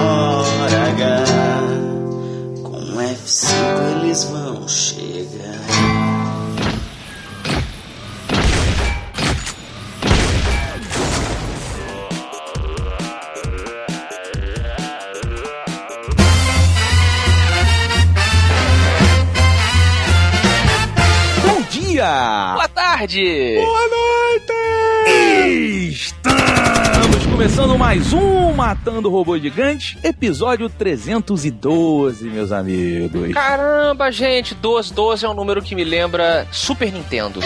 hora H, com F5 eles vão chegar. Bom dia! Boa tarde! Boa noite! Começando mais um Matando Robô Gigante, episódio 312, meus amigos. Caramba, gente, 12, 12 é um número que me lembra Super Nintendo.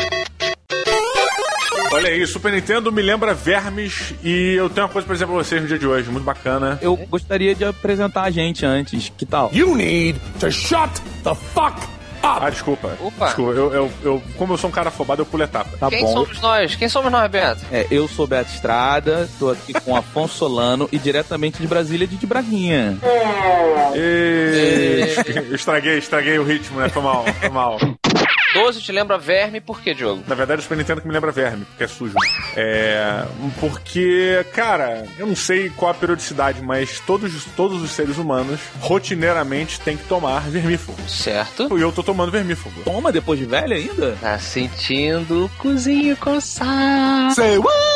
Olha aí, Super Nintendo me lembra vermes e eu tenho uma coisa pra dizer pra vocês no dia de hoje, muito bacana. Eu gostaria de apresentar a gente antes, que tal? You need to shut the fuck up. Ah, desculpa. Opa. Desculpa, eu, eu, eu- como eu sou um cara afobado, eu pulo etapa. Tá Quem bom. somos nós? Quem somos nós, Beto? É, eu sou Beto Estrada, tô aqui com Afonso Solano e diretamente de Brasília, de Braguinha. E... Eu estraguei, estraguei o ritmo, né? Foi mal, foi mal. 12 te lembra verme, por que, Diogo? Na verdade, o Super Nintendo que me lembra verme, porque é sujo. É. Porque, cara, eu não sei qual a periodicidade, mas todos, todos os seres humanos rotineiramente têm que tomar vermífugo. Certo. E eu tô tomando vermífugo. Toma depois de velho ainda? Tá sentindo o cozinho coçar. Say what?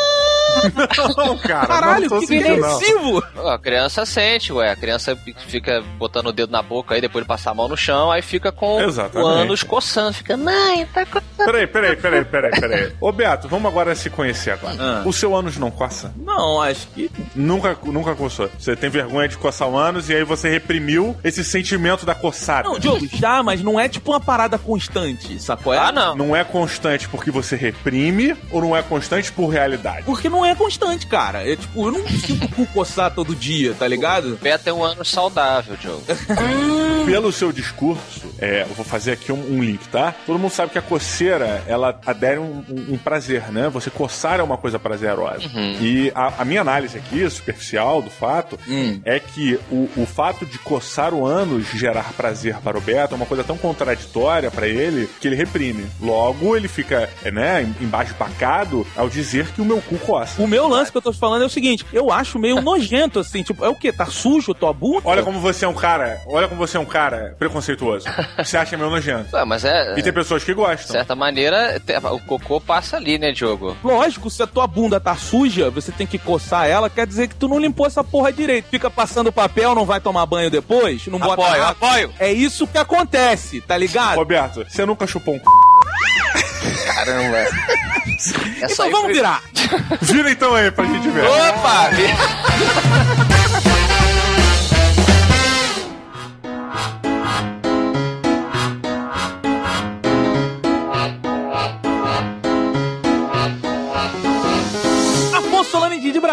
Não, cara, Caralho, não que agressivo! A criança sente, ué. A criança fica botando o dedo na boca aí, depois de passar a mão no chão, aí fica com Exatamente. o ânus coçando. Fica, mãe, tá coçando. Peraí, peraí, peraí, peraí, peraí. Ô Beto, vamos agora se conhecer agora. Ah. O seu ânus não coça? Não, acho que. Nunca, nunca coçou. Você tem vergonha de coçar o ânus e aí você reprimiu esse sentimento da coçada. Não, Diogo, já, mas não é tipo uma parada constante, sacou? É? Ah, não. Não é constante porque você reprime ou não é constante por realidade? Porque não é constante, cara. É tipo, eu não sinto o cu coçar todo dia, tá ligado? Beto é um ânus saudável, Diogo. Pelo seu discurso, é, eu vou fazer aqui um, um link, tá? Todo mundo sabe que a coceira, ela adere um, um- um prazer, né? Você coçar é uma coisa prazerosa. E a, a minha análise aqui, superficial do fato, Hum. é que o, o fato de coçar o ânus gerar prazer para o Beto é uma coisa tão contraditória para ele que ele reprime. Logo, ele fica, né, embasbacado ao dizer que o meu cu coça. O meu lance que eu tô te falando é o seguinte: eu acho meio nojento, assim, tipo, é o quê? Tá sujo tua bunda? Olha como você é um cara, olha como você é um cara preconceituoso. Você acha meio nojento. Ué, mas é. E tem pessoas que De gostam. certa maneira, o cocô passa ali, né, Diogo? Lógico, se a tua bunda tá suja, você tem que coçar ela, quer dizer que tu não limpou essa porra direito. Fica passando papel, não vai tomar banho depois, não bota Apoio, apoio. É isso que acontece, tá ligado? Roberto, você nunca chupou um c... Caramba. Então vamos virar. Vira então aí pra gente ver. Opa!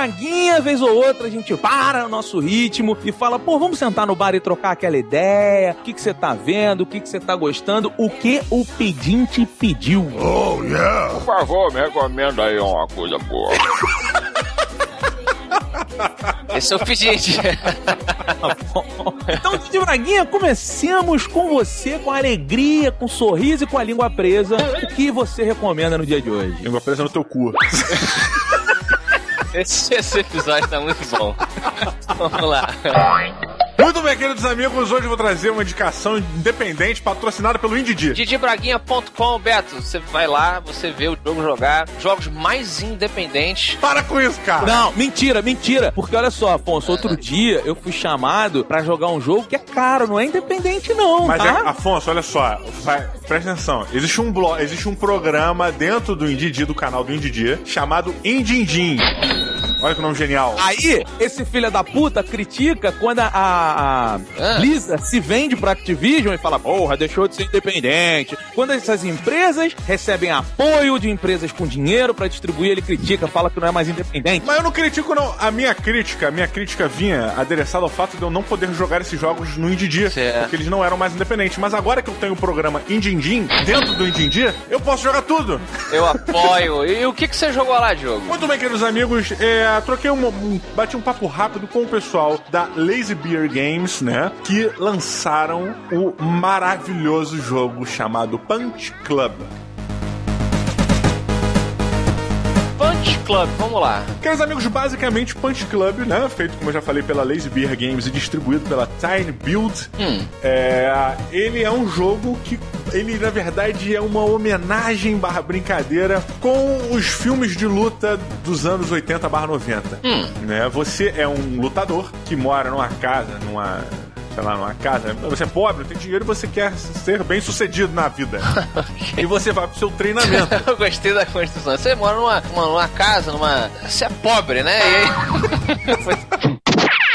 Braguinha, vez ou outra, a gente para o nosso ritmo e fala, pô, vamos sentar no bar e trocar aquela ideia. O que que você tá vendo? O que que você tá gostando? O que o pedinte pediu? Oh, yeah. Por favor, me recomenda aí uma coisa boa. Esse é o pedinte. Então, Didi Braguinha, comecemos com você, com alegria, com sorriso e com a língua presa. O que você recomenda no dia de hoje? Língua presa no teu cu. Esse, esse episódio tá muito bom. Vamos lá. Muito bem, queridos amigos, hoje eu vou trazer uma indicação independente patrocinada pelo Indidi. didibraguinha.com, Beto, você vai lá, você vê o jogo jogar, jogos mais independentes. Para com isso, cara! Não, mentira, mentira. Porque olha só, Afonso, outro dia eu fui chamado pra jogar um jogo que é caro, não é independente, não. Mas, tá? é, Afonso, olha só, vai, presta atenção. Existe um blog, existe um programa dentro do Indidi, do canal do Indidi, chamado Indindim. Olha que nome genial. Aí, esse filho da puta critica quando a, a, a Ah. Blizzard se vende pra Activision e fala, porra, deixou de ser independente. Quando essas empresas recebem apoio de empresas com dinheiro pra distribuir, ele critica, fala que não é mais independente. Mas eu não critico, não. A minha crítica, a minha crítica vinha adereçada ao fato de eu não poder jogar esses jogos no Certo. porque eles não eram mais independentes. Mas agora que eu tenho o programa Indindim, dentro do Indindi, eu posso jogar tudo. Eu apoio. E o que, que você jogou lá, Diogo? Muito bem, queridos amigos, é, troquei um, um- bati um papo rápido com o pessoal da Lazy Beer Games, né? Que lançaram o maravilhoso jogo chamado Punch Club. Club, vamos lá. Queridos amigos, basicamente Punch Club, né? Feito, como eu já falei, pela Lazy Beer Games e distribuído pela Tiny Build. É, ele é um jogo que ele, na verdade, é uma homenagem barra brincadeira com os filmes de luta dos anos 80 barra 90. Né? Você é um lutador que mora numa casa, numa. Sei lá, numa casa. Você é pobre, não tem dinheiro e você quer ser bem sucedido na vida. e você vai pro seu treinamento. Eu gostei da construção. Você mora numa, numa, numa casa, numa. Você é pobre, né? E aí.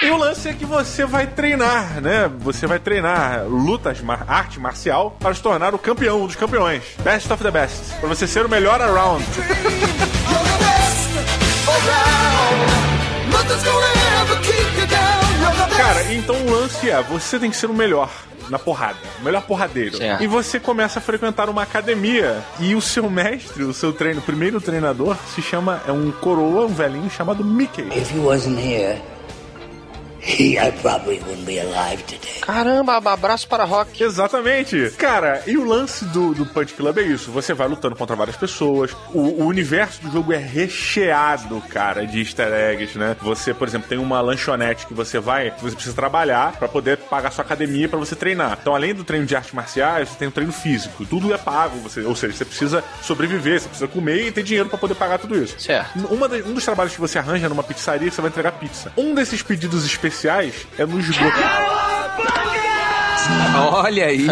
E o lance é que você vai treinar, né? Você vai treinar lutas, mar arte marcial, para se tornar o campeão dos campeões. Best of the best. Pra você ser o melhor around. Cara, então o lance é, você tem que ser o melhor na porrada, o melhor porradeiro. Certo. E você começa a frequentar uma academia e o seu mestre, o seu treino, o primeiro treinador se chama é um coroa, um velhinho chamado Mickey. If he wasn't here, he, I probably wouldn't be alive today. Caramba, abraço para Rock. Exatamente. Cara, e o lance do, do Punch Club é isso. Você vai lutando contra várias pessoas. O, o universo do jogo é recheado, cara, de easter eggs, né? Você, por exemplo, tem uma lanchonete que você vai, que você precisa trabalhar pra poder pagar sua academia pra você treinar. Então, além do treino de artes marciais, você tem o treino físico. Tudo é pago. Você, ou seja, você precisa sobreviver, você precisa comer e ter dinheiro pra poder pagar tudo isso. Certo. Uma um dos trabalhos que você arranja numa pizzaria, você vai entregar pizza. Um desses pedidos especiais é no esgoto. Olha aí.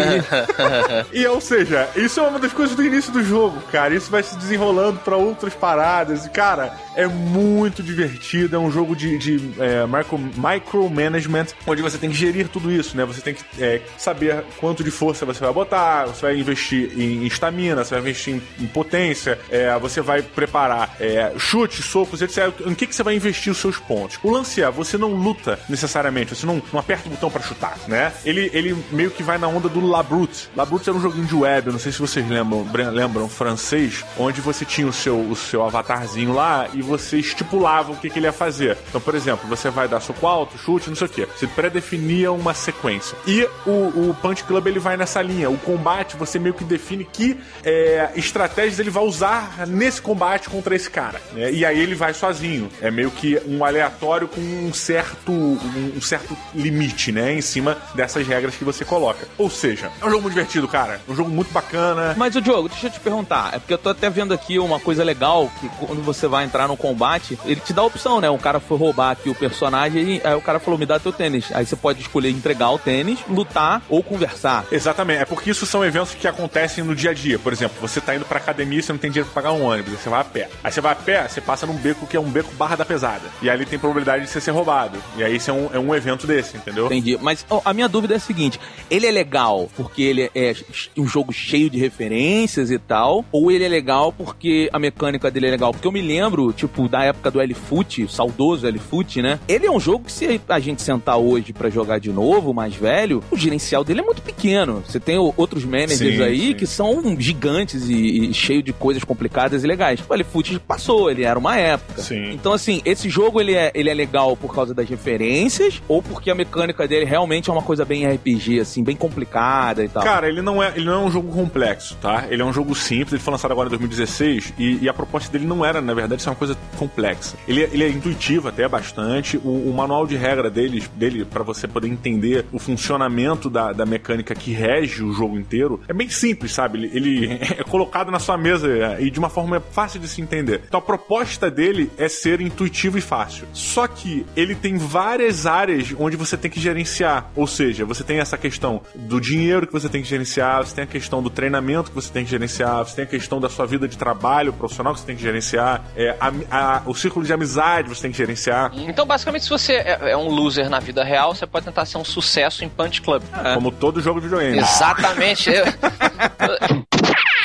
E ou seja, isso é uma das coisas do início do jogo, cara. Isso vai se desenrolando pra outras paradas. E, cara, é muito divertido. É um jogo de, de é, micro, micromanagement, onde você tem que gerir tudo isso, né? Você tem que é, saber quanto de força você vai botar, você vai investir em estamina, você vai investir em, em potência, é, você vai preparar é, chutes, socos, etc. Em que, que você vai investir os seus pontos? O lance é, você não luta necessariamente, você não, não aperta o botão pra chutar, né? Ele, ele meio que vai na onda do Labrute. Labrute era um joguinho de web, não sei se vocês lembram, lembram francês, onde você tinha o seu, o seu avatarzinho lá e você estipulava o que, que ele ia fazer. Então, por exemplo, você vai dar soco alto, chute, não sei o que. Você pré-definia uma sequência. E o, o Punch Club ele vai nessa linha. O combate você meio que define que é, estratégias ele vai usar nesse combate contra esse cara. né? E aí ele vai sozinho. É meio que um aleatório com um certo, um certo limite, né? Em cima dessas regras que você coloca. Ou seja, é um jogo muito divertido, cara. É um jogo muito bacana. Mas o Diogo, deixa eu te perguntar. É porque eu tô até vendo aqui uma coisa legal, que quando você vai entrar no combate, ele te dá a opção, né? Um cara foi roubar aqui o personagem, e aí o cara falou, me dá teu tênis. Aí você pode escolher entregar o tênis, lutar ou conversar. Exatamente, é porque isso são eventos que acontecem no dia a dia. Por exemplo, você tá indo pra academia e você não tem dinheiro pra pagar um ônibus, você vai a pé. Aí você vai a pé, você passa num beco que é um beco barra da pesada. E aí ele tem probabilidade de você ser roubado. E aí isso é um, é um evento desse, entendeu? Entendi. Mas ó, a minha dúvida é a seguinte: ele é legal porque ele é um jogo cheio de referências e tal, ou ele é legal porque a mecânica dele é legal? Porque eu me lembro, tipo, da época do L-Foot, saudoso L-Foot, né? Ele é um jogo que se a gente sentar hoje pra jogar de novo, mais velho, o gerencial dele é muito pequeno. Você tem outros managers Sim, aí sim. que são gigantes e, e cheio de coisas complicadas e legais. O L-Foot passou, ele era uma época. Sim. Então, assim, esse jogo ele é, ele é legal por causa das referências ou porque a mecânica dele realmente é uma coisa bem RPG Assim, bem complicada e tal. Cara, ele não, é, ele não é um jogo complexo, tá? Ele é um jogo simples, ele foi lançado agora em 2016 e, e a proposta dele não era, na verdade, ser uma coisa complexa. Ele, é- ele é intuitivo até bastante. O, o manual de regra dele, dele para você poder entender o funcionamento da, da mecânica que rege o jogo inteiro, é bem simples, sabe? Ele, ele é colocado na sua mesa é, e de uma forma fácil de se entender. Então a proposta dele é ser intuitivo e fácil. Só que ele tem várias áreas onde você tem que gerenciar. Ou seja, você tem essa questão do dinheiro que você tem que gerenciar, você tem a questão do treinamento que você tem que gerenciar, você tem a questão da sua vida de trabalho profissional que você tem que gerenciar, é, a- a- o círculo de amizade você tem que gerenciar. Então, basicamente, se você é, é um loser na vida real, você pode tentar ser um sucesso em Punch Club. Como todo jogo de videogame. Exatamente. Eu-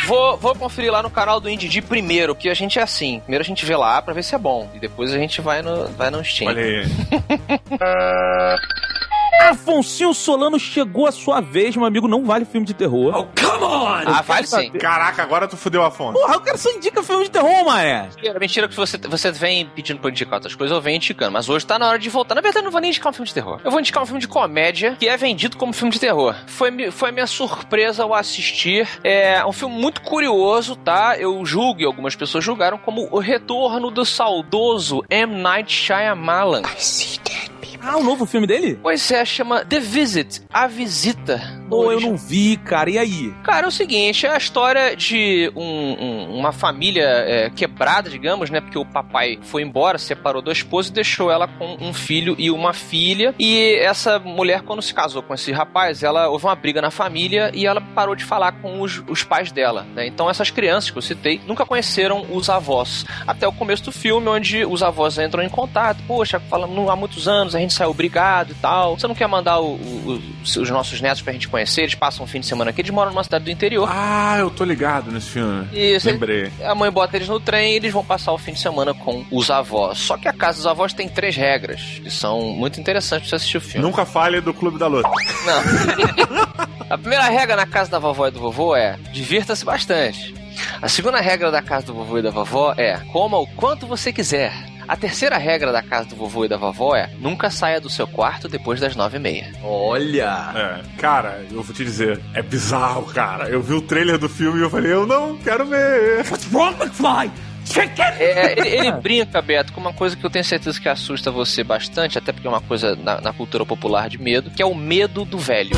Vou, vou conferir lá no canal do Indie primeiro, que a gente é assim. Primeiro a gente vê lá pra ver se é bom. E depois a gente vai no, vai no Steam. Olha aí. Afonso Solano chegou a sua vez, meu amigo. Não vale filme de terror. Ah, vale sim. Caraca, agora tu fudeu a fonte. Porra, o cara só indica filme de terror, mané. Mentira, mentira que você, você vem pedindo pra eu indicar outras coisas, eu venho indicando. Mas hoje tá na hora de voltar. Na verdade, eu não vou nem indicar um filme de terror. Eu vou indicar um filme de comédia que é vendido como filme de terror. Foi, foi minha surpresa ao assistir. É um filme muito curioso, tá? Eu julgo, e algumas pessoas julgaram, como o retorno do saudoso M. Night Shyamalan. Ah, o novo filme dele? Pois é, chama The Visit, A Visita. Pô, eu não vi, cara. E aí? Cara, é o seguinte, é a história de um- um- uma família é, quebrada, digamos, né? Porque o papai foi embora, separou da esposa e deixou ela com um filho e uma filha. E essa mulher, quando se casou com esse rapaz, ela houve uma briga na família e ela parou de falar com os, os pais dela, né? Então essas crianças que eu citei nunca conheceram os avós. Até o começo do filme, onde os avós entram em contato. Poxa, falando há muitos anos, a gente saiu brigado e tal. Você não quer mandar o- o- os, os nossos netos pra gente conhecer? Eles passam um fim de semana aqui, eles moram numa cidade do interior. Ah, eu tô ligado nesse filme. Isso, Lembrei. a mãe bota eles no trem e eles vão passar o fim de semana com os avós. Só que a casa dos avós tem três regras, que são muito interessantes pra você assistir o filme. Nunca fale do Clube da Luta. Não. a primeira regra na casa da vovó e do vovô é divirta-se bastante. A segunda regra da casa do vovô e da vovó é coma o quanto você quiser. A terceira regra da casa do vovô e da vovó é nunca saia do seu quarto depois das nove e meia. Olha. É, cara, eu vou te dizer, é bizarro, cara. Eu vi o trailer do filme e eu falei, eu não quero ver. Wrong, McFly! É, ele, ele brinca, Beto, com uma coisa que eu tenho certeza que assusta você bastante, até porque é uma coisa na, na cultura popular de medo, que é o medo do velho.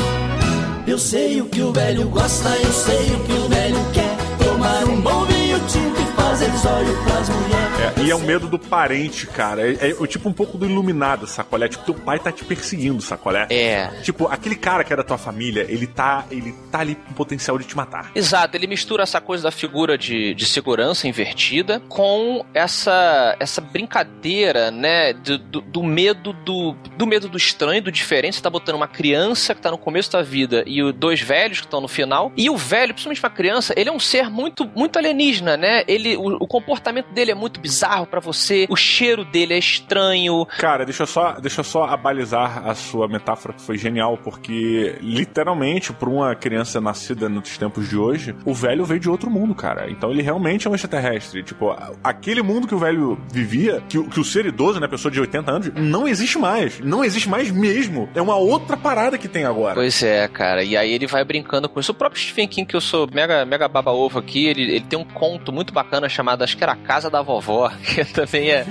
Eu sei o que o velho gosta, eu sei o que o velho quer. Tomar um bom vinho tinto e fazer zóio pras mulheres. É, e é o medo do parente, cara. É, é o tipo um pouco do iluminado, sacolé. Tipo, teu pai tá te perseguindo, sacolé. É. Tipo, aquele cara que é da tua família, ele tá, ele tá ali com potencial de te matar. Exato, ele mistura essa coisa da figura de, de segurança invertida com essa essa brincadeira, né, do, do, do medo do, do medo do estranho, do diferente. Você tá botando uma criança que tá no começo da vida e o- dois velhos que estão no final. E o velho, principalmente pra criança, ele é um ser muito muito alienígena, né? Ele o, o comportamento dele é muito bizarro pra você, o cheiro dele é estranho. Cara, deixa eu só, deixa eu só abalizar a sua metáfora que foi genial, porque literalmente, pra uma criança nascida nos tempos de hoje, o velho veio de outro mundo, cara. Então ele realmente é um extraterrestre. Tipo, aquele mundo que o velho vivia, que, o- que o ser idoso, né, pessoa de 80 anos, não existe mais. Não existe mais mesmo. É uma outra parada que tem agora. Pois é, cara. E aí ele vai brincando com isso. O próprio Stephen King, que eu sou mega, mega baba-ovo aqui, ele, ele tem um conto muito bacana chamado, acho que era A Casa da Vovó, que também é,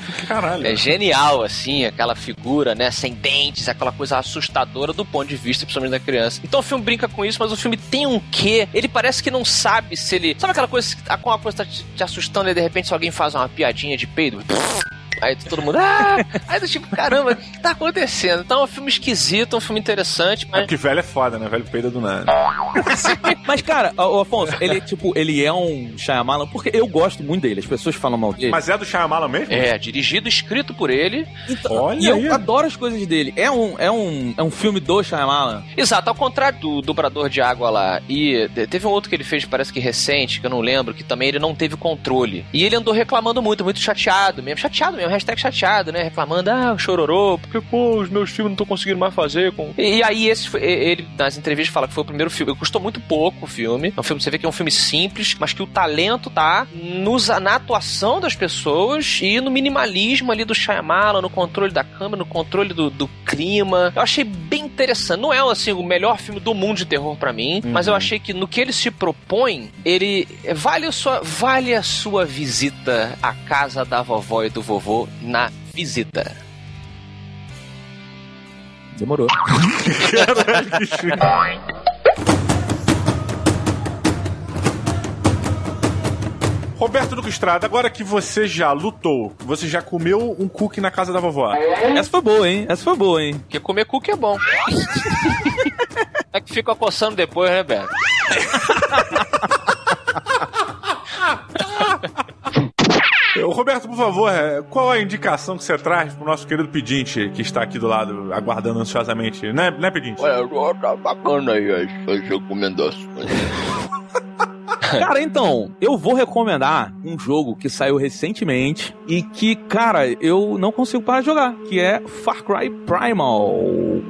é genial, assim, aquela figura, né, sem dentes, aquela coisa assustadora do ponto de vista, principalmente da criança. Então o filme brinca com isso, mas o filme tem um quê? Ele parece que não sabe se ele... Sabe aquela coisa, que- com a coisa tá te, te assustando e de repente se alguém faz uma piadinha de peido... Aí todo mundo, ah! Aí do tipo, caramba, o que tá acontecendo? Então é um filme esquisito, um filme interessante, É mas porque velho é foda, né? Velho peida do nada. Mas, cara, o Afonso, ele, tipo, ele é um Shyamalan, porque eu gosto muito dele. As pessoas falam mal dele. Mas é do Shyamalan mesmo? É, dirigido e escrito por ele. Então, Olha e eu aí. adoro as coisas dele. É um, é um, é um filme do Shyamalan. Exato, ao contrário do dobrador de água lá. E te- teve um outro que ele fez, parece que recente, que eu não lembro, que também ele não teve controle. E ele andou reclamando muito, muito chateado mesmo, chateado mesmo. O hashtag chateado, né? Reclamando, ah, chororô, porque, pô, os meus filmes não tô conseguindo mais fazer. Com... E, e aí, esse foi, ele, nas entrevistas, fala que foi o primeiro filme. Custou muito pouco o filme. É um filme, você vê que é um filme simples, mas que o talento tá nos, na atuação das pessoas e no minimalismo ali do Shyamalan, no controle da câmera, no controle do, do clima. Eu achei bem interessante. Não é, assim, o melhor filme do mundo de terror para mim, uhum. mas eu achei que no que ele se propõe, ele vale a sua, vale a sua visita à casa da vovó e do vovô na visita. Demorou. Caralho, que Roberto Duque Estrada, agora que você já lutou, você já comeu um cookie na casa da vovó? Essa foi boa, hein? Essa foi boa, hein? Porque comer cookie é bom. é que fica coçando depois, né, Beto? Roberto, por favor, é, qual a indicação que você traz pro nosso querido pedinte que está aqui do lado, aguardando ansiosamente, né, né pedinte? Olha, tá bacana aí as, as recomendações. Cara, então, eu vou recomendar um jogo que saiu recentemente e que, cara, eu não consigo parar de jogar, que é Far Cry Primal.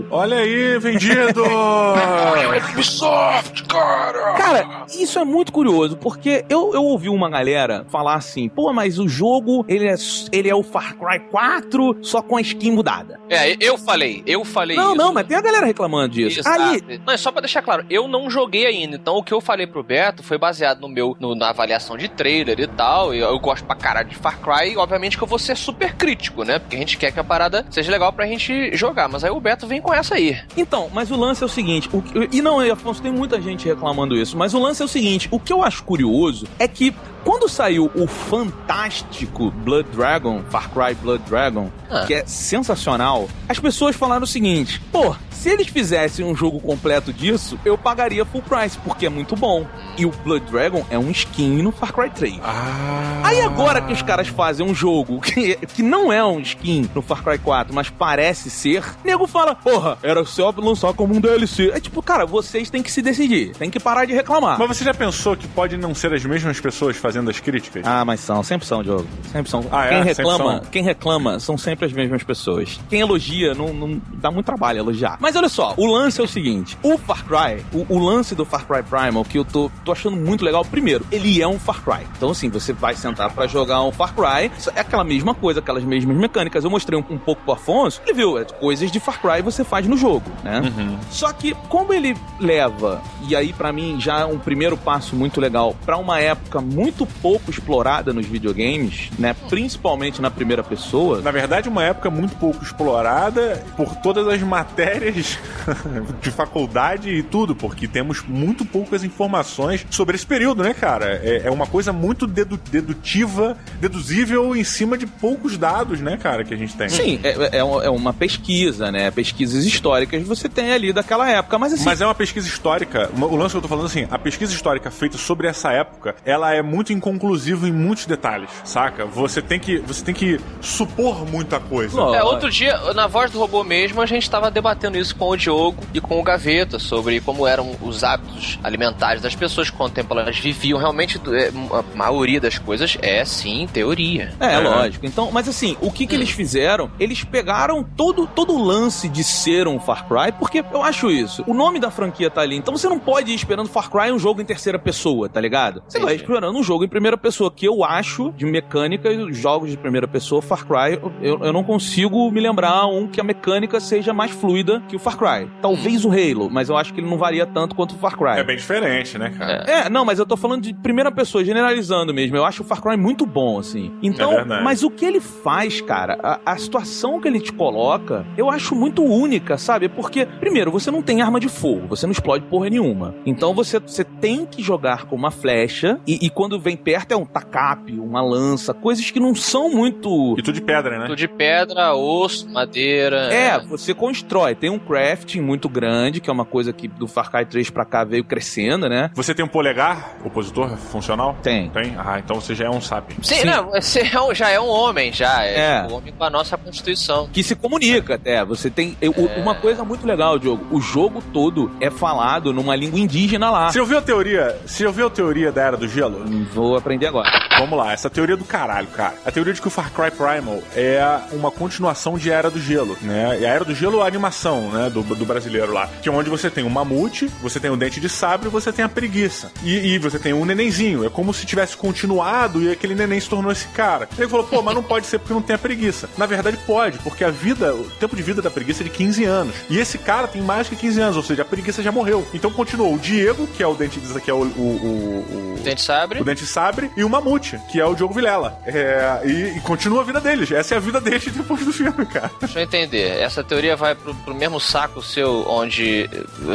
Olha aí, vendido! Ubisoft, cara! Cara, isso é muito curioso, porque eu, eu ouvi uma galera falar assim, pô, mas o jogo, ele é, ele é o Far Cry 4, só com a skin mudada. É, eu falei, eu falei não, isso. Não, não, mas tem a galera reclamando disso. Exato. Aí... Não, é só pra deixar claro, eu não joguei ainda, então o que eu falei pro Beto foi baseado baseado no meu no, na avaliação de trailer e tal. E eu gosto pra caralho de Far Cry. E obviamente que eu vou ser super crítico, né? Porque a gente quer que a parada seja legal pra gente jogar. Mas aí o Beto vem com essa aí. Então, mas o lance é o seguinte: o, e não, Afonso, tem muita gente reclamando isso. Mas o lance é o seguinte: o que eu acho curioso é que quando saiu o fantástico Blood Dragon, Far Cry Blood Dragon, ah. que é sensacional, as pessoas falaram o seguinte: pô, se eles fizessem um jogo completo disso, eu pagaria full price, porque é muito bom. E o Blood Dragon é um skin no Far Cry 3. Ah. Aí agora que os caras fazem um jogo que, que não é um skin no Far Cry 4, mas parece ser, nego fala, porra, era só lançar como um DLC. É tipo, cara, vocês têm que se decidir, tem que parar de reclamar. Mas você já pensou que pode não ser as mesmas pessoas fazendo as críticas? Ah, mas são, sempre são, Diogo. Sempre são. Ah, quem é? reclama, quem reclama são sempre as mesmas pessoas. Quem elogia não, não dá muito trabalho elogiar. Mas olha só, o lance é o seguinte: o Far Cry, o, o lance do Far Cry Primal, que eu tô, tô achando muito legal, primeiro, ele é um Far Cry. Então, assim, você vai sentar para jogar um Far Cry, é aquela mesma coisa, aquelas mesmas mecânicas. Eu mostrei um, um pouco pro Afonso, ele viu, é, coisas de Far Cry você faz no jogo, né? Uhum. Só que, como ele leva, e aí para mim já é um primeiro passo muito legal, para uma época muito pouco explorada nos videogames, né? Principalmente na primeira pessoa. Na verdade, uma época muito pouco explorada por todas as matérias de faculdade e tudo, porque temos muito poucas informações sobre esse período, né, cara? É, é uma coisa muito dedu dedutiva, deduzível em cima de poucos dados, né, cara, que a gente tem. Sim, é, é, é uma pesquisa, né? Pesquisas históricas você tem ali daquela época, mas assim... Mas é uma pesquisa histórica, o lance que eu tô falando assim, a pesquisa histórica feita sobre essa época, ela é muito inconclusiva em muitos detalhes, saca? Você tem que, você tem que supor muita coisa. É, outro dia, na Voz do Robô mesmo, a gente tava debatendo isso com o Diogo e com o Gaveta sobre como eram os hábitos alimentares das pessoas quanto tempo elas viviam. Realmente, é, a maioria das coisas é sim teoria. É, é. lógico. Então, mas assim, o que, que hum. eles fizeram? Eles pegaram todo, todo o lance de ser um Far Cry, porque eu acho isso. O nome da franquia tá ali. Então você não pode ir esperando Far Cry um jogo em terceira pessoa, tá ligado? Você sim, vai esperando um jogo em primeira pessoa, que eu acho, de mecânica, jogos de primeira pessoa, Far Cry, eu, eu não consigo me lembrar um que a mecânica seja mais fluida que o Far Cry. Talvez o Halo, mas eu acho que ele não varia tanto quanto o Far Cry. É bem diferente, né, cara? É, é não, mas eu tô falando de primeira pessoa, generalizando mesmo. Eu acho o Far Cry muito bom, assim. Então, é mas o que ele faz, cara, a, a, situação que ele te coloca, eu acho muito única, sabe? Porque, primeiro, você não tem arma de fogo, você não explode porra nenhuma. Então você, você tem que jogar com uma flecha e, e quando vem perto é um tacape, uma lança, coisas que não são muito. E tudo de pedra, né? Tudo de pedra, osso, madeira. É, você constrói. Tem um crafting muito grande, que é uma coisa que do Far Cry 3 pra cá veio crescendo, né? Você tem um polegar, opositor funcional? Tem. Tem? Ah, então você já é um sapiens. Sim, Sim. não, você é um, já é um homem, já. É, é. um homem com a nossa constituição. Que se comunica até. Você tem. É. Uma coisa muito legal, Diogo. O jogo todo é falado numa língua indígena lá. Você ouviu a teoria? Você ouviu a teoria da Era do Gelo? Vou aprender agora. Vamos lá, essa teoria do caralho, cara. A teoria de que o Far Cry Primal é uma continuação de Era do Gelo, né? E a Era do Gelo é a animação, né, do, do brasileiro lá. Que é onde você tem o mamute, você tem o dente de sabre e você tem a preguiça. E, e você tem um nenenzinho. É como se tivesse continuado e aquele neném se tornou esse cara. Ele falou, pô, mas não pode ser porque não tem a preguiça. Na verdade, pode, porque a vida, o tempo de vida da preguiça é de 15 anos. E esse cara tem mais que 15 anos, ou seja, a preguiça já morreu. Então continuou o Diego, que é o dente de que é o, o, o, o Dente sabre. o Dente Sabre, e o Mamute, que é o Diogo Vilela. É, e, e continua a vida deles. Essa é a vida deles depois do filme, cara. Deixa eu entender. Essa teoria vai pro, pro mesmo saco seu onde.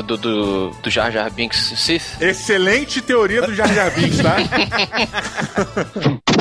do, do, do Jar Jar Binks Sith? Excelente teoria do Jar Jar Binks, tá?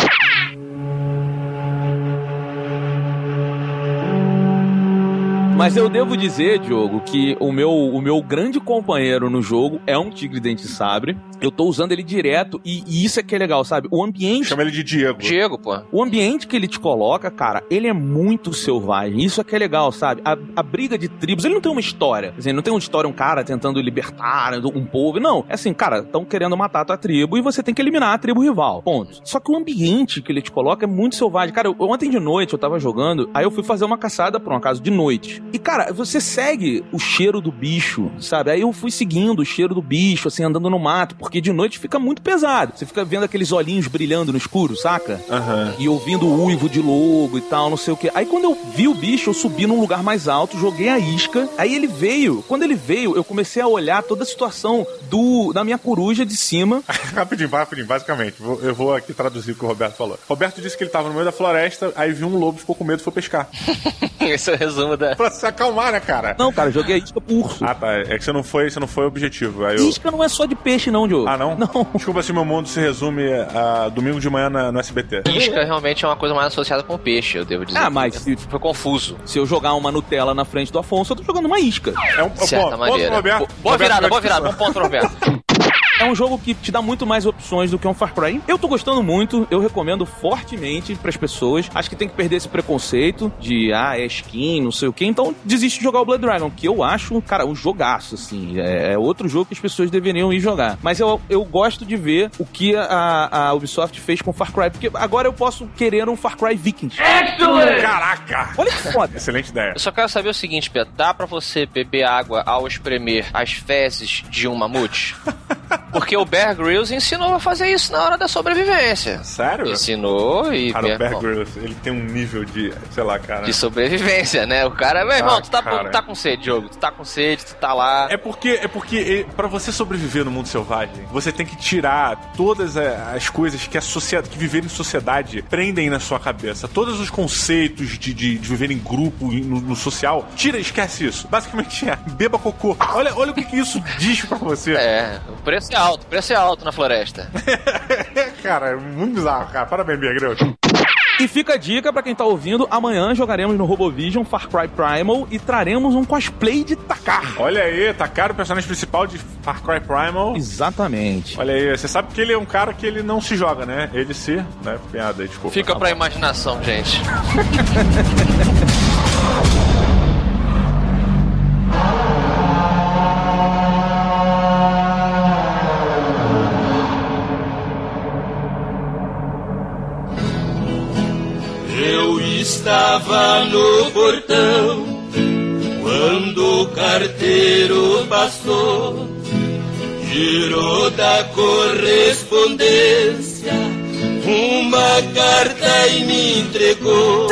Mas eu devo dizer, Diogo, que o meu, o meu grande companheiro no jogo é um tigre dente sabre. Eu tô usando ele direto e, e isso é que é legal, sabe? O ambiente. Chama ele de Diego. Diego, pô. O ambiente que ele te coloca, cara, ele é muito selvagem. Isso é que é legal, sabe? A, a briga de tribos, ele não tem uma história. Assim, não tem uma história, um cara tentando libertar um povo. Não. É assim, cara, estão querendo matar a tua tribo e você tem que eliminar a tribo rival. Ponto. Só que o ambiente que ele te coloca é muito selvagem. Cara, eu- ontem de noite eu tava jogando, aí eu fui fazer uma caçada por um acaso de noite. E, cara, você segue o cheiro do bicho, sabe? Aí eu fui seguindo o cheiro do bicho, assim, andando no mato, porque de noite fica muito pesado. Você fica vendo aqueles olhinhos brilhando no escuro, saca? Aham. e ouvindo o uivo de lobo e tal, não sei o que. Aí quando eu vi o bicho, eu subi num lugar mais alto, joguei a isca. Aí ele veio. Quando ele veio, eu comecei a olhar toda a situação do da minha coruja de cima. rapidinho, rapidinho, basicamente. Eu vou aqui traduzir o que o Roberto falou. Roberto disse que ele tava no meio da floresta, aí viu um lobo, ficou com medo e foi pescar. Esse é o resumo da. Se acalmar, né, cara? Não, cara, eu joguei a isca pro urso. Ah, tá. É que você não foi, você não foi objetivo. Aí eu... Isca não é só de peixe, não, Diogo. Ah, não? Não. Desculpa se meu mundo se resume a domingo de manhã na- no SBT. Isca realmente é uma coisa mais associada com peixe, eu devo dizer. Ah, mas se, Foi confuso. se eu jogar uma Nutella na frente do Afonso, eu tô jogando uma isca. É um De certa ponto, maneira. ponto, Roberto. Bo- boa Roberto, virada, boa virada. Bom ponto, Roberto. É um jogo que te dá muito mais opções do que um Far Cry. Eu tô gostando muito, eu recomendo fortemente pras pessoas. Acho que tem que perder esse preconceito de, ah, é skin, não sei o quê. Então desiste de jogar o Blood Dragon, que eu acho, cara, um jogaço, assim. É, é outro jogo que as pessoas deveriam ir jogar. Mas eu, eu gosto de ver o que a, a Ubisoft fez com Far Cry, porque agora eu posso querer um Far Cry Vikings. Caraca! Olha que foda. Excelente ideia. Eu só quero saber o seguinte, Pedro. Dá pra você beber água ao espremer as fezes de um mamute? Porque o Bear Grylls ensinou a fazer isso na hora da sobrevivência. Sério? Ensinou e... Cara, o Bear Grylls, ele tem um nível de, sei lá, cara. De sobrevivência, né? O cara... Meu irmão, Ah, tu, tá, cara. tu tá com sede, jogo. Tu tá com sede, tu tá lá... É porque, é porque para você sobreviver no mundo selvagem, você tem que tirar todas as coisas que a sociedade, que viver em sociedade prendem na sua cabeça. Todos os conceitos de, de, de viver em grupo, no, no social. Tira, esquece isso. Basicamente é beba cocô. Olha, olha o que, que isso diz pra você. É, o preço é alto, preço é alto na floresta. cara, é muito bizarro, cara. Parabéns, Grylls. E fica a dica pra quem tá ouvindo, amanhã jogaremos no RoboVision Far Cry Primal e traremos um cosplay de Takar. Olha aí, caro o personagem principal de Far Cry Primal. Exatamente. Olha aí, você sabe que ele é um cara que ele não se joga, né? Ele se. Né? Piada aí, desculpa. Fica pra imaginação, gente. estava no portão quando o carteiro passou, girou da correspondência uma carta e me entregou.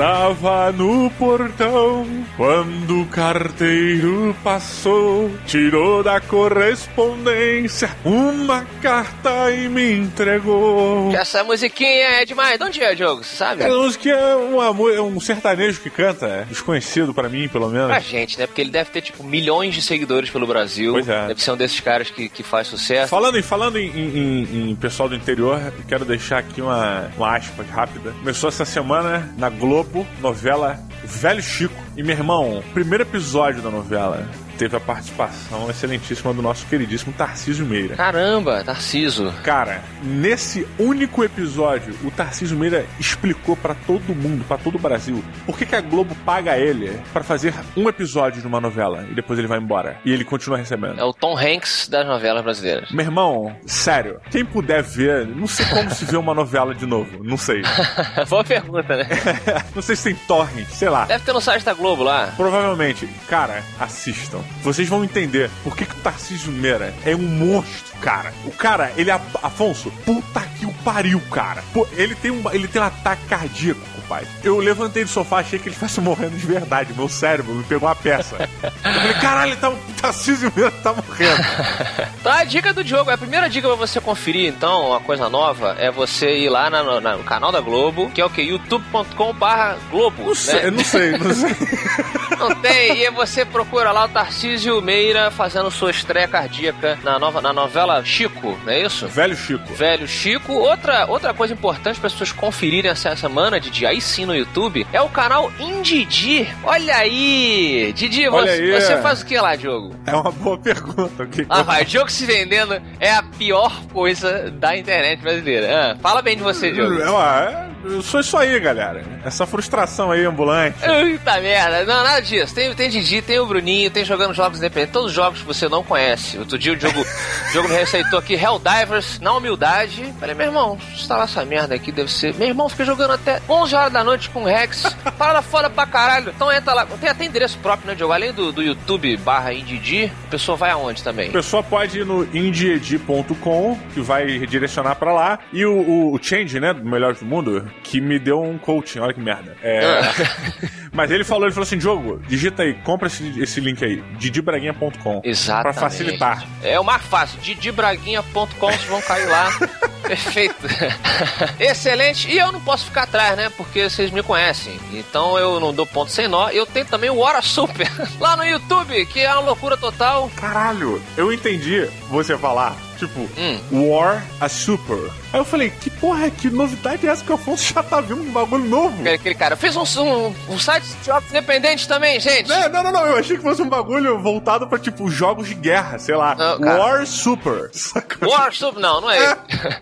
Eu estava no portão quando o carteiro passou, tirou da correspondência uma carta e me entregou. Essa musiquinha é demais. De onde é, Diogo? Você sabe? É música é um, amor- é um sertanejo que canta, é desconhecido pra mim, pelo menos. Pra gente, né? Porque ele deve ter, tipo, milhões de seguidores pelo Brasil. Pois é. Deve ser um desses caras que, que faz sucesso. Falando, em, falando em, em- em pessoal do interior, quero deixar aqui uma, uma aspas rápida. Começou essa semana na Globo, novela Velho Chico. E, meu irmão, primeiro episódio da novela teve a participação excelentíssima do nosso queridíssimo Tarcísio Meira. Caramba, Tarciso. Cara, nesse único episódio, o Tarcísio Meira explicou pra todo mundo, pra todo o Brasil, por que, que a Globo paga ele pra fazer um episódio de uma novela e depois ele vai embora. E ele continua recebendo. É o Tom Hanks das novelas brasileiras. Meu irmão, sério, quem puder ver, não sei como se vê uma novela de novo, não sei. Boa pergunta, né? não sei se tem torrent, sei lá. Deve ter no site da Globo lá. Provavelmente. Cara, assistam. Vocês vão entender por que, que o Tarcísio Meira é um monstro, cara. O cara, ele é. Afonso, puta que o pariu, cara. Pô, ele tem um, ele tem um ataque cardíaco, pai. Eu levantei do sofá, achei que ele estivesse morrendo de verdade. Meu cérebro me pegou uma peça. Eu falei, caralho, tá, o Tarcísio Meira tá morrendo. Tá, a dica do Diogo. A primeira dica pra você conferir, então, uma coisa nova, é você ir lá na- na- no canal da Globo, que é o que? youtube.com barra Globo. Não sei, né? não sei, não sei. Não tem, e aí você procura lá o Tarcísio Meira fazendo sua estreia cardíaca na, nova, na novela Chico, não é isso? Velho Chico. Velho Chico. Outra, outra coisa importante para as pessoas conferirem essa semana, Didi, aí sim no YouTube, é o canal Indidi. Olha aí! Didi, Olha você, aí. você faz o que lá, Diogo? É uma boa pergunta. O que- Ah, vai, Diogo se vendendo é a pior coisa da internet brasileira. Ah, fala bem de você, Diogo. É, ué, eu sou isso aí, galera. Essa frustração aí ambulante. Eita merda, não, nada disso. Tem, tem Didi, tem o Bruninho, tem jogando jogos independentes, todos os jogos que você não conhece. Outro dia o Diogo, o Diogo me receitou aqui Helldivers na humildade. Falei, meu irmão, instalar essa merda aqui deve ser. Meu irmão fica jogando até 11 horas da noite com o Rex. Parada foda pra caralho. Então entra lá. Tem até endereço próprio, né, Diogo? Além do, do YouTube barra Indidi, a pessoa vai aonde também? A pessoa pode ir no indiedi.com, que vai redirecionar pra lá. E o, o, o Change, né, do Melhores do Mundo, que me deu um coaching, olha que merda. É... Mas ele falou, ele falou assim, Diogo, digita aí, compra esse, esse link aí, didibraguinha.com. Exatamente. Pra facilitar. É o mais fácil, didibraguinha.com, vocês vão cair lá. Perfeito. Excelente. E eu não posso ficar atrás, né? Porque vocês me conhecem. Então eu não dou ponto sem nó. Eu tenho também o Hora Super lá no YouTube, que é uma loucura total. Caralho, eu entendi você falar, tipo, Hum. War a Super. Aí eu falei, que porra, que novidade é essa que o Afonso já tá vendo um bagulho novo? Aquele, aquele cara. Fiz um, um, um site de jogos independentes também, gente. É, não, não, não, eu achei que fosse um bagulho voltado pra, tipo, jogos de guerra, sei lá. Não, cara. War Super. War Super, não, não é.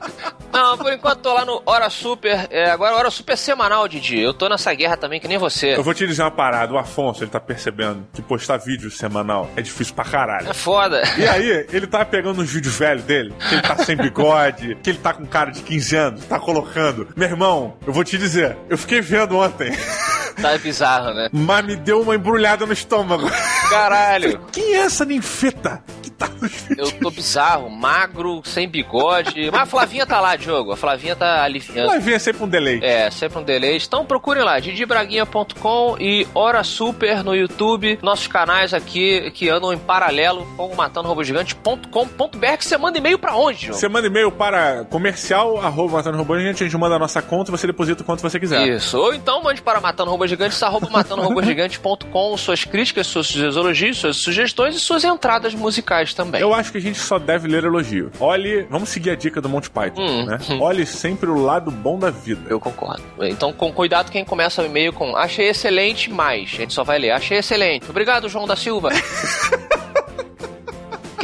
não, por enquanto tô lá no Hora Super. É, agora Hora Super é semanal, Didi. Eu tô nessa guerra também, que nem você. Eu vou te dizer uma parada, o Afonso, ele tá percebendo que postar vídeo semanal é difícil pra caralho. É foda. E aí, ele tá pegando uns vídeos velhos dele, que ele tá sem bigode, que ele tá com cara de 15 anos, tá colocando. Meu irmão, eu vou te dizer, eu fiquei vendo ontem, Tá bizarro, né? mas me deu uma embrulhada no estômago. Caralho. Quem é essa ninfeta Eu tô bizarro, magro, sem bigode. Mas a Flavinha tá lá, Diogo. A Flavinha tá aliviando. Vai vir sempre um delay. É, sempre um delay. Então procurem lá, didibraguinha.com e Hora Super no YouTube. Nossos canais aqui que andam em paralelo com o matandorobogigante.com.br que você manda e-mail pra onde, Diogo? Você manda e-mail para comercial, arroba matando robô, a gente, manda a nossa conta e você deposita o quanto você quiser. Isso. Ou então mande para Matando Robô Gigantes, arroba matandorobogigante.com suas críticas, suas elogios, suas sugestões e suas entradas musicais também. Eu acho que a gente só deve ler elogio. Olhe, vamos seguir a dica do Monty Python, Hum. né? Olhe sempre o lado bom da vida. Eu concordo. Então, com cuidado quem começa o e-mail com achei excelente, mais. A gente só vai ler achei excelente. Obrigado, João da Silva.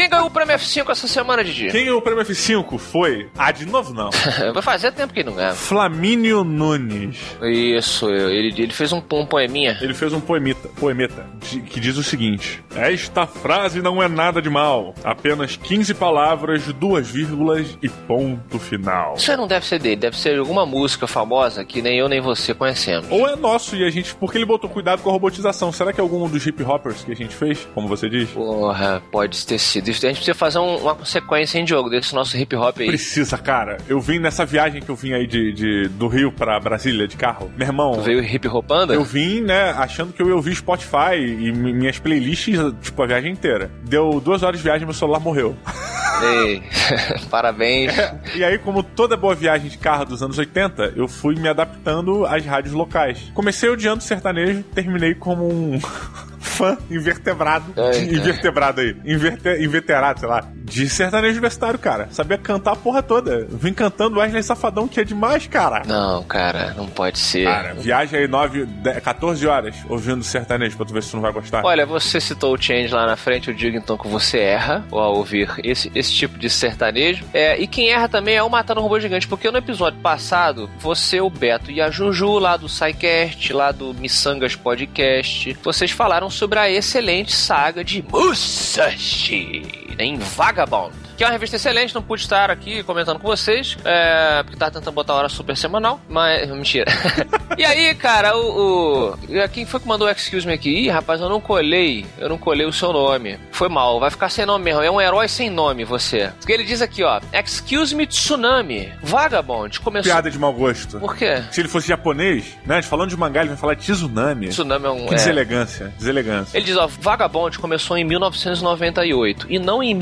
quem ganhou o prêmio F5 essa semana, Didi? Quem ganhou o prêmio F5 foi. Ah, de novo não. Vai fazer tempo que ele não ganha. Flamínio Nunes. Isso, ele, ele fez um, um poeminha. Ele fez um poemita, poemeta que diz o seguinte: Esta frase não é nada de mal. Apenas 15 palavras, duas vírgulas e ponto final. Isso aí não deve ser dele, deve ser alguma música famosa que nem eu nem você conhecemos. Ou é nosso e a gente. Porque ele botou cuidado com a robotização. Será que é algum dos hip hoppers que a gente fez? Como você diz? Porra, pode ter sido. A gente precisa fazer um- uma consequência em jogo desse nosso hip hop aí. Precisa, cara. Eu vim nessa viagem que eu vim aí de, de- do Rio pra Brasília de carro. Meu irmão. Tu veio hip hopando? Eu vim, né, achando que eu ia ouvir Spotify e mi- minhas playlists, tipo, a viagem inteira. Deu duas horas de viagem e meu celular morreu. Ei, Parabéns. E aí, como toda boa viagem de carro dos anos 80, eu fui me adaptando às rádios locais. Comecei odiando sertanejo, terminei como um fã invertebrado. Ai, invertebrado aí. Inverte, inveterado, sei lá. De sertanejo universitário, cara. Sabia cantar a porra toda. Vim cantando Wesley Safadão, que é demais, cara. Não, cara, não pode ser. Cara, viaja aí 9, 10, 14 horas ouvindo sertanejo pra tu ver se tu não vai gostar. Olha, você citou o Change lá na frente, eu digo então que você erra ao ouvir esse, esse tipo de sertanejo. É, e quem erra também é o Matando Robô Gigante, porque no episódio passado, você, o Beto e a Juju, lá do SciCast, lá do Missangas Podcast, vocês falaram sobre a excelente saga de Musashi em Vagabond que é uma revista excelente, não pude estar aqui comentando com vocês, é, porque tava tentando botar a hora super semanal, mas. Mentira. e aí, cara, o, o. Quem foi que mandou o Excuse Me aqui? Ih, rapaz, eu não colei. Eu não colei o seu nome. Foi mal, vai ficar sem nome mesmo. É um herói sem nome, você. Porque ele diz aqui, ó. Excuse me, Tsunami. Vagabond começou. Piada de mau gosto. Por quê? Se ele fosse japonês, né? Falando de mangá, ele vai falar Tsunami. Tsunami é um. Que é. deselegância. Deselegância. Ele diz, ó, Vagabond começou em 1998 e não em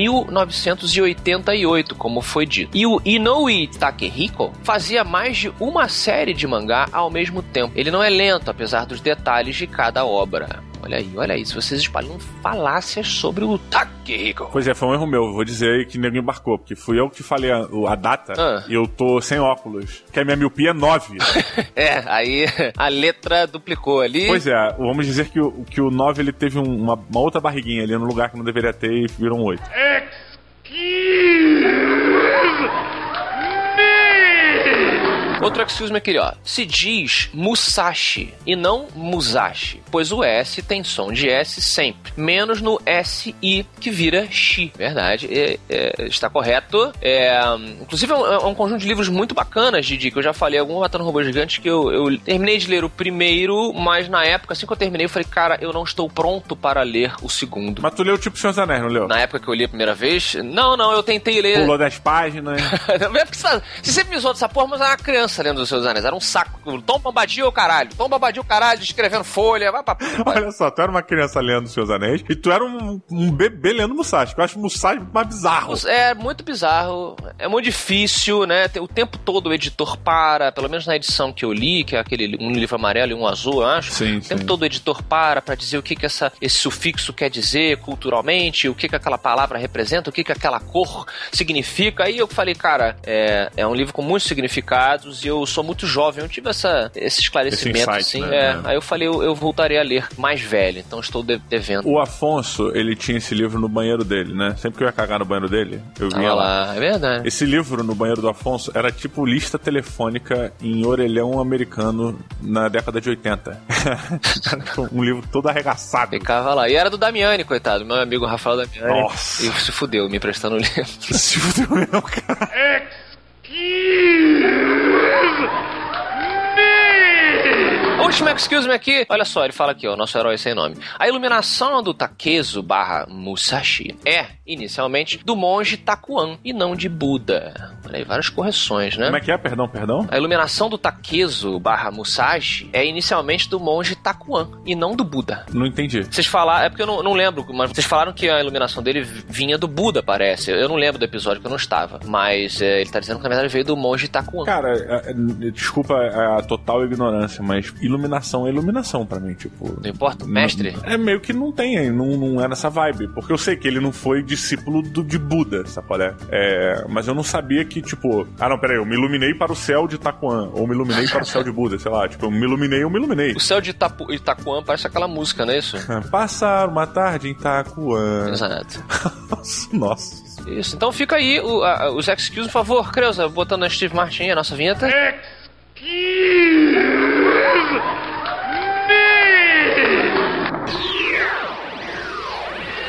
1988, como foi dito. E o Inoue Takehiko fazia mais de uma série de mangá ao mesmo tempo. Ele não é lento, apesar dos detalhes de cada obra. Olha aí, olha aí, se vocês espalham falácias sobre o Takehiko. Pois é, foi um erro meu. Vou dizer aí que nego embarcou, porque fui eu que falei a, a data Ah. e eu tô sem óculos. Que a minha miopia é 9. É, aí a letra duplicou ali. pois é, vamos dizer que o, que o 9 ele teve um- uma, uma outra barriguinha ali no lugar que não deveria ter e virou um 8. Jeez! Outro excuse me aqui, ó. Se diz Musashi e não Musashi, pois o S tem som de S sempre, menos no SI que vira Shi. Verdade, é- é, está correto. É, inclusive é um, é um conjunto de livros muito bacanas, Didi, que eu já falei, algum Matando Robôs Gigantes, que eu, eu terminei de ler o primeiro, mas na época, assim que eu terminei, eu falei, cara, eu não estou pronto para ler o segundo. Mas tu leu tipo Senhor dos Anéis, não leu? Na época que eu li a primeira vez, não, não, eu tentei ler. Pulou 10 páginas. Não é você, tá- me zoou dessa porra, mas era uma criança lendo os seus anéis. Era um saco. Tom Bombadil, caralho. Tom Bombadil, caralho, escrevendo folha. Vai pra. Olha só, tu era uma criança lendo Seus Anéis e tu era um, um bebê lendo Musashi. Eu acho Musashi mais bizarro. É muito bizarro, é muito difícil, né? O tempo todo o editor para, pelo menos na edição que eu li, que é aquele um livro amarelo e um azul, eu acho. Sim, o tempo sim. todo o editor para pra dizer o que, que essa, esse sufixo quer dizer culturalmente, o que, que aquela palavra representa, o que, que aquela cor significa. Aí eu falei, cara, é, é um livro com muitos significados e eu sou muito jovem, eu tive essa, esse esclarecimento, Esse insight, assim. né? é. É. Aí eu falei, eu, eu voltarei a ler mais velho, então estou de- devendo. O Afonso, ele tinha esse livro no banheiro dele, né? Sempre que eu ia cagar no banheiro dele, eu vinha Olha lá. lá, é verdade. Esse livro no banheiro do Afonso era tipo lista telefônica em orelhão americano na década de 80. um livro todo arregaçado. Ficava lá. E era do Damiani, coitado. Meu amigo Rafael Damiani. Nossa. E se fudeu, me emprestando o livro. Se fudeu mesmo, cara. A última excuse me aqui. Olha só, ele fala aqui, ó, nosso herói sem nome. A iluminação do Takezo barra Musashi é, inicialmente, do monge Takuan e não de Buda. Olha aí, várias correções, né? Como é que é? Perdão, perdão? A iluminação do Takezo barra Musashi é inicialmente do monge Takuan e não do Buda. Não entendi. Vocês falaram, é porque eu não, não lembro, mas vocês falaram que a iluminação dele vinha do Buda, parece. Eu não lembro do episódio que eu não estava. Mas é, ele tá dizendo que na verdade veio do monge Takuan. Cara, é- é- desculpa a total ignorância, mas iluminação é iluminação pra mim, tipo. Não importa, mestre. É meio que não tem, não, não é nessa vibe. Porque eu sei que ele não foi discípulo do, de Buda, sacolé? É, mas eu não sabia que, tipo, ah não, peraí, eu me iluminei para o céu de Taquan, ou me iluminei para o céu de Buda, sei lá, tipo, eu me iluminei, eu me iluminei. O céu de Itapu, Itapuã parece aquela música, não é isso? Passar uma tarde em Taquan. Exato. Nossa. Isso, então fica aí o, a- os excuses, por favor, Creuza, botando a Steve Martin, a nossa vinheta.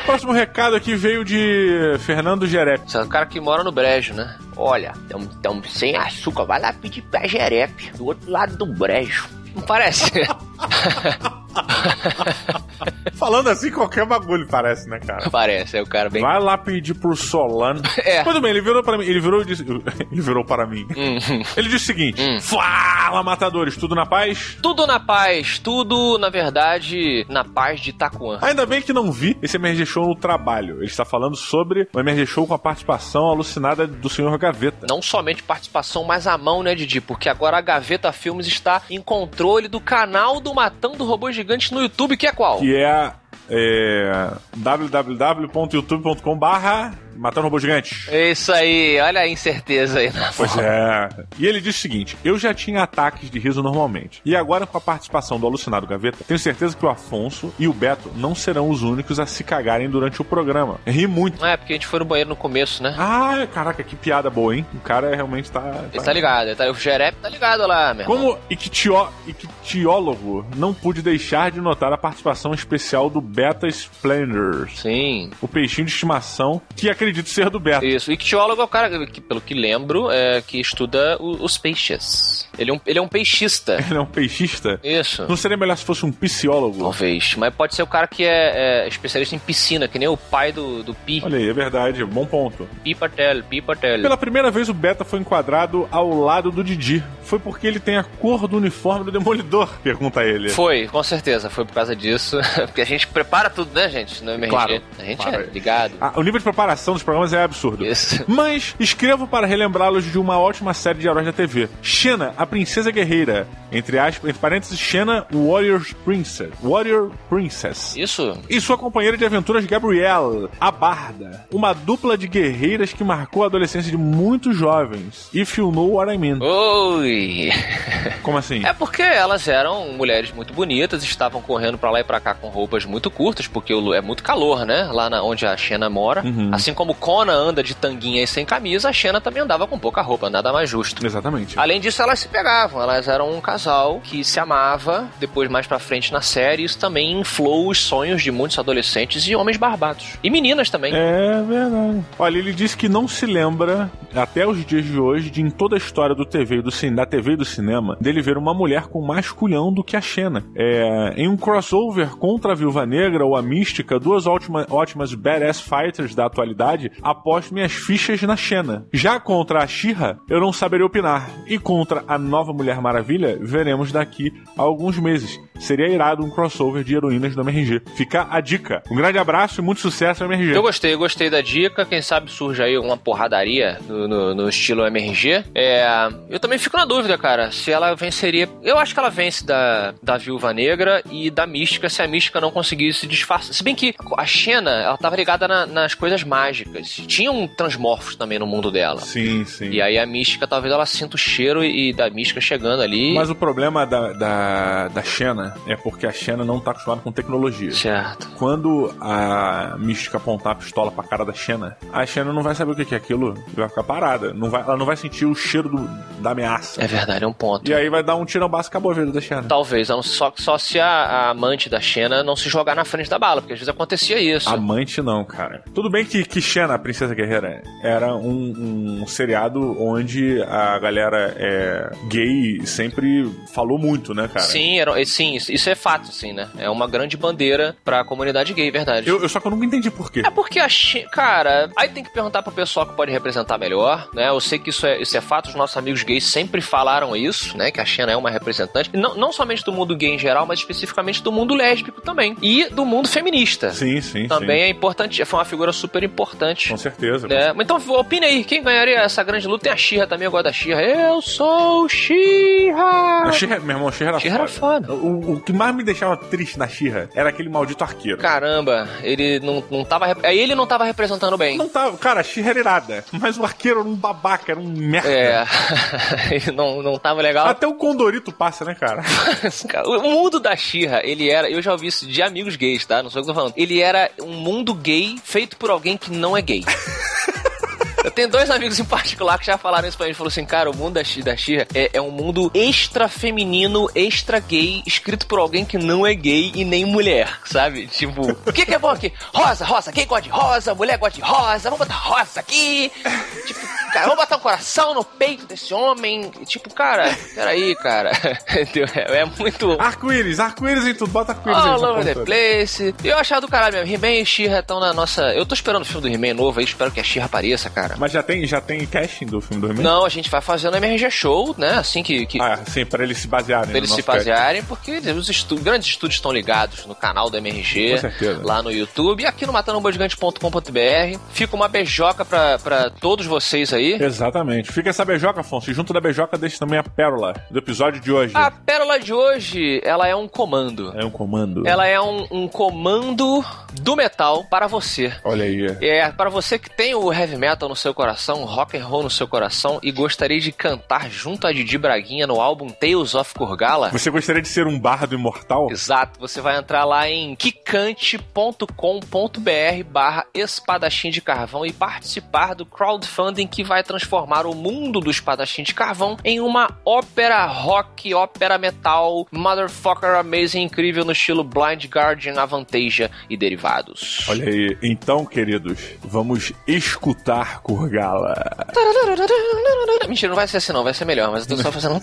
Próximo recado aqui veio de Fernando Jerepe. Esse é o cara que mora no brejo, né? Olha, tamo, tamo sem açúcar, vai lá pedir pra Jerepe, do outro lado do brejo. Não parece? Falando assim, qualquer bagulho parece, né, cara? parece, é o cara bem... Vai lá pedir pro Solano. É. Muito bem, ele virou para mim. Ele virou e disse. Ele virou para mim. Uhum. Ele disse o seguinte: Hum. Fala, matadores, tudo na paz? Tudo na paz, tudo, na verdade, na paz de Itapuã. Ainda bem que não vi esse MRG Show no trabalho. Ele está falando sobre o MRG Show com a participação alucinada do senhor Gaveta. Não somente participação, mas a mão, né, Didi? Porque agora a Gaveta Filmes está em controle do canal do Matando Robôs Gigantes no YouTube, que é qual? Que é, é www.youtube.com barra Matando Robô Gigante. É Isso aí, olha a incerteza aí na Pois é. E ele diz o seguinte: Eu já tinha ataques de riso normalmente. E agora, com a participação do alucinado Gaveta, tenho certeza que o Afonso e o Beto não serão os únicos a se cagarem durante o programa. Ri muito. Não é, porque a gente foi no banheiro no começo, né? Ah, caraca, que piada boa, hein? O cara realmente tá. Ele tá ligado, ele tá, o Jerep tá ligado lá, meu. Como ictio- ictiólogo, não pude deixar de notar a participação especial do Beta Splendors, Sim, o peixinho de estimação que acredito ser do Beta. isso. O ictiólogo é o cara, que, pelo que lembro, é, que estuda o- os peixes. Ele é um, ele é um peixista. Ele é um peixista? Isso. Não seria melhor se fosse um psiólogo? Talvez. Mas pode ser o cara que é, é especialista em piscina, que nem o pai do, do Pi. Olha aí, é verdade, bom ponto. Pi Patel, Pi Patel. Pela primeira vez o Beta foi enquadrado ao lado do Didi. Foi porque ele tem a cor do uniforme do Demolidor? Pergunta ele. Foi, com certeza, foi por causa disso. Porque a gente prepara tudo, né, gente? No MRG. Claro, a gente claro. é ligado. Ah, o nível de preparação dos programas é absurdo. Isso. Mas escrevo para relembrá-los de uma ótima série de heróis da TV. Xena, a princesa guerreira. Entre aspas, entre parênteses, Xena Warrior Princess. Warrior Princess. Isso? E sua companheira de aventuras, Gabrielle, a Barda. Uma dupla de guerreiras que marcou a adolescência de muitos jovens. Know what I mean. Oi! Como assim? É porque elas eram mulheres muito bonitas, estavam correndo pra lá e pra cá com roupas muito curtas, porque o- é muito calor, né? Lá na, onde a Xena mora. Uhum. Assim como Conan anda de tanguinha e sem camisa, a Xena também andava com pouca roupa, nada mais justo. Exatamente. Além disso, elas se pegavam. Elas eram um casal que se amava. Depois, mais pra frente na série, isso também inflou os sonhos de muitos adolescentes e homens barbados. E meninas também. É verdade. Olha, ele disse que não se lembra, até os dias de hoje, de em toda a história do TV do da TV e do cinema, dele ver uma mulher com mais culhão do que a Xena. É, em um crossover contra a Viúva Negra ou a Mística, duas ótima- ótimas badass fighters da atualidade, aposto minhas fichas na Xena. Já contra a She-Ra, eu não saberia opinar. E contra a nova Mulher Maravilha, veremos daqui a alguns meses. Seria irado um crossover de heroínas do MRG. Fica a dica. Um grande abraço e muito sucesso MRG. Eu gostei, gostei da dica. Quem sabe surge aí uma porradaria no, no- no estilo MRG. É, eu também fico na dúvida, cara, se ela venceria. Eu acho que ela vence da, da Viúva Negra e da Mística se a Mística não conseguisse se disfarçar. Se bem que a Xena, ela tava ligada na- nas coisas mágicas. Tinha um transmorfos também no mundo dela. Sim, sim. E aí a Mística, talvez ela sinta o cheiro e, e da Mística chegando ali. Mas o problema da, da, da Xena é porque a Xena não tá acostumada com tecnologia. Certo. Quando a Mística apontar a pistola pra cara da Xena, a Xena não vai saber o que é aquilo e vai ficar parada. Não vai, ela não vai sentir o cheiro do- da ameaça. É verdade, é um ponto. E aí vai dar um tirão básico e acabou a vida da Xena. Talvez, só, só se a, a amante da Xena não se jogar na frente da bala, porque às vezes acontecia isso. Amante não, cara. Tudo bem que, que Xena, a Princesa Guerreira, era um, um seriado onde a galera é, gay sempre falou muito, né, cara? Sim, era, sim, isso é fato, sim, né? É uma grande bandeira pra comunidade gay, verdade. Eu, eu só que eu nunca entendi por quê. É porque a Xena. Cara, aí tem que perguntar pro pessoal que pode representar melhor, né? Eu sei que isso é, isso é fato, os nossos amigos gays sempre falaram isso, né? Que a Xena é uma representante, não, não somente do mundo gay em geral, mas especificamente do mundo lésbico também. E do mundo feminista. Sim, sim, Também sim. é importante, foi uma figura super importante. Com certeza. É, mas então, opine aí, quem ganharia essa grande luta? Tem a Xirra também, eu gosto da Xirra. Eu sou Xirra! A meu irmão, a She-Ra era She-Ra era foda. foda. O, o que mais me deixava triste na She-Ra era aquele maldito arqueiro. Caramba, ele não, não tava. Aí ele não tava representando bem. Não tava, cara, a She-Ra era irada, mas o arqueiro era um babaca, era um merda. É, ele não, não tava legal. Até o Condorito passa, né, cara? Cara, o mundo da Xirra, ele era. Eu já ouvi isso de amigos gays, tá? Não sei o que eu tô falando. Ele era um mundo gay feito por alguém que não é gay. Eu tenho dois amigos em particular que já falaram isso pra mim. Falou assim, cara, o mundo da, da Xirra é, é um mundo extra feminino, extra gay, escrito por alguém que não é gay e nem mulher, sabe? Tipo, o que, que é bom aqui? Rosa, rosa, quem gosta de rosa? Mulher gosta de rosa, vamos botar rosa aqui. Tipo, cara, vamos botar um coração no peito desse homem. Tipo, cara, peraí, cara. É, é muito. Arco-íris, arco-íris em tudo, bota arco-íris aí. All nessa over porra the place. Eu achava do caralho mesmo. He-Man e She-Ra estão na nossa. Eu tô esperando o filme do He-Man novo aí, espero que a She-Ra apareça, cara. Mas já tem, já tem casting do filme do He-Man? Não, a gente vai fazer no MRG Show, né? Assim que. que... Ah, sim, pra eles se basearem. Pra eles no se casting. basearem, porque os estu- grandes estúdios estão ligados no canal do MRG, Com certeza. lá no YouTube e aqui no matanambogigante.com.br. Fica uma beijoca pra, pra todos vocês aí aí. Exatamente. Fica essa beijoca, Afonso. E junto da beijoca deixa também a pérola do episódio de hoje. A pérola de hoje, ela é um comando. É um comando. Ela é um, um comando do metal para você. Olha aí. É, para você que tem o heavy metal no seu coração, o rock and roll no seu coração e gostaria de cantar junto a Didi Braguinha no álbum Tales of Kurgala. Você gostaria de ser um bardo imortal? Exato, você vai entrar lá em kikante.com.br barra espadachim de carvão e participar do crowdfunding que vai transformar o mundo do espadachim de carvão em uma ópera rock, ópera metal, motherfucker amazing, incrível no estilo Blind Guardian, Avantasia e derivados. Olha aí. Então, queridos, vamos escutar Kurgala. Mentira, não vai ser assim não, vai ser melhor, mas eu tô só fazendo.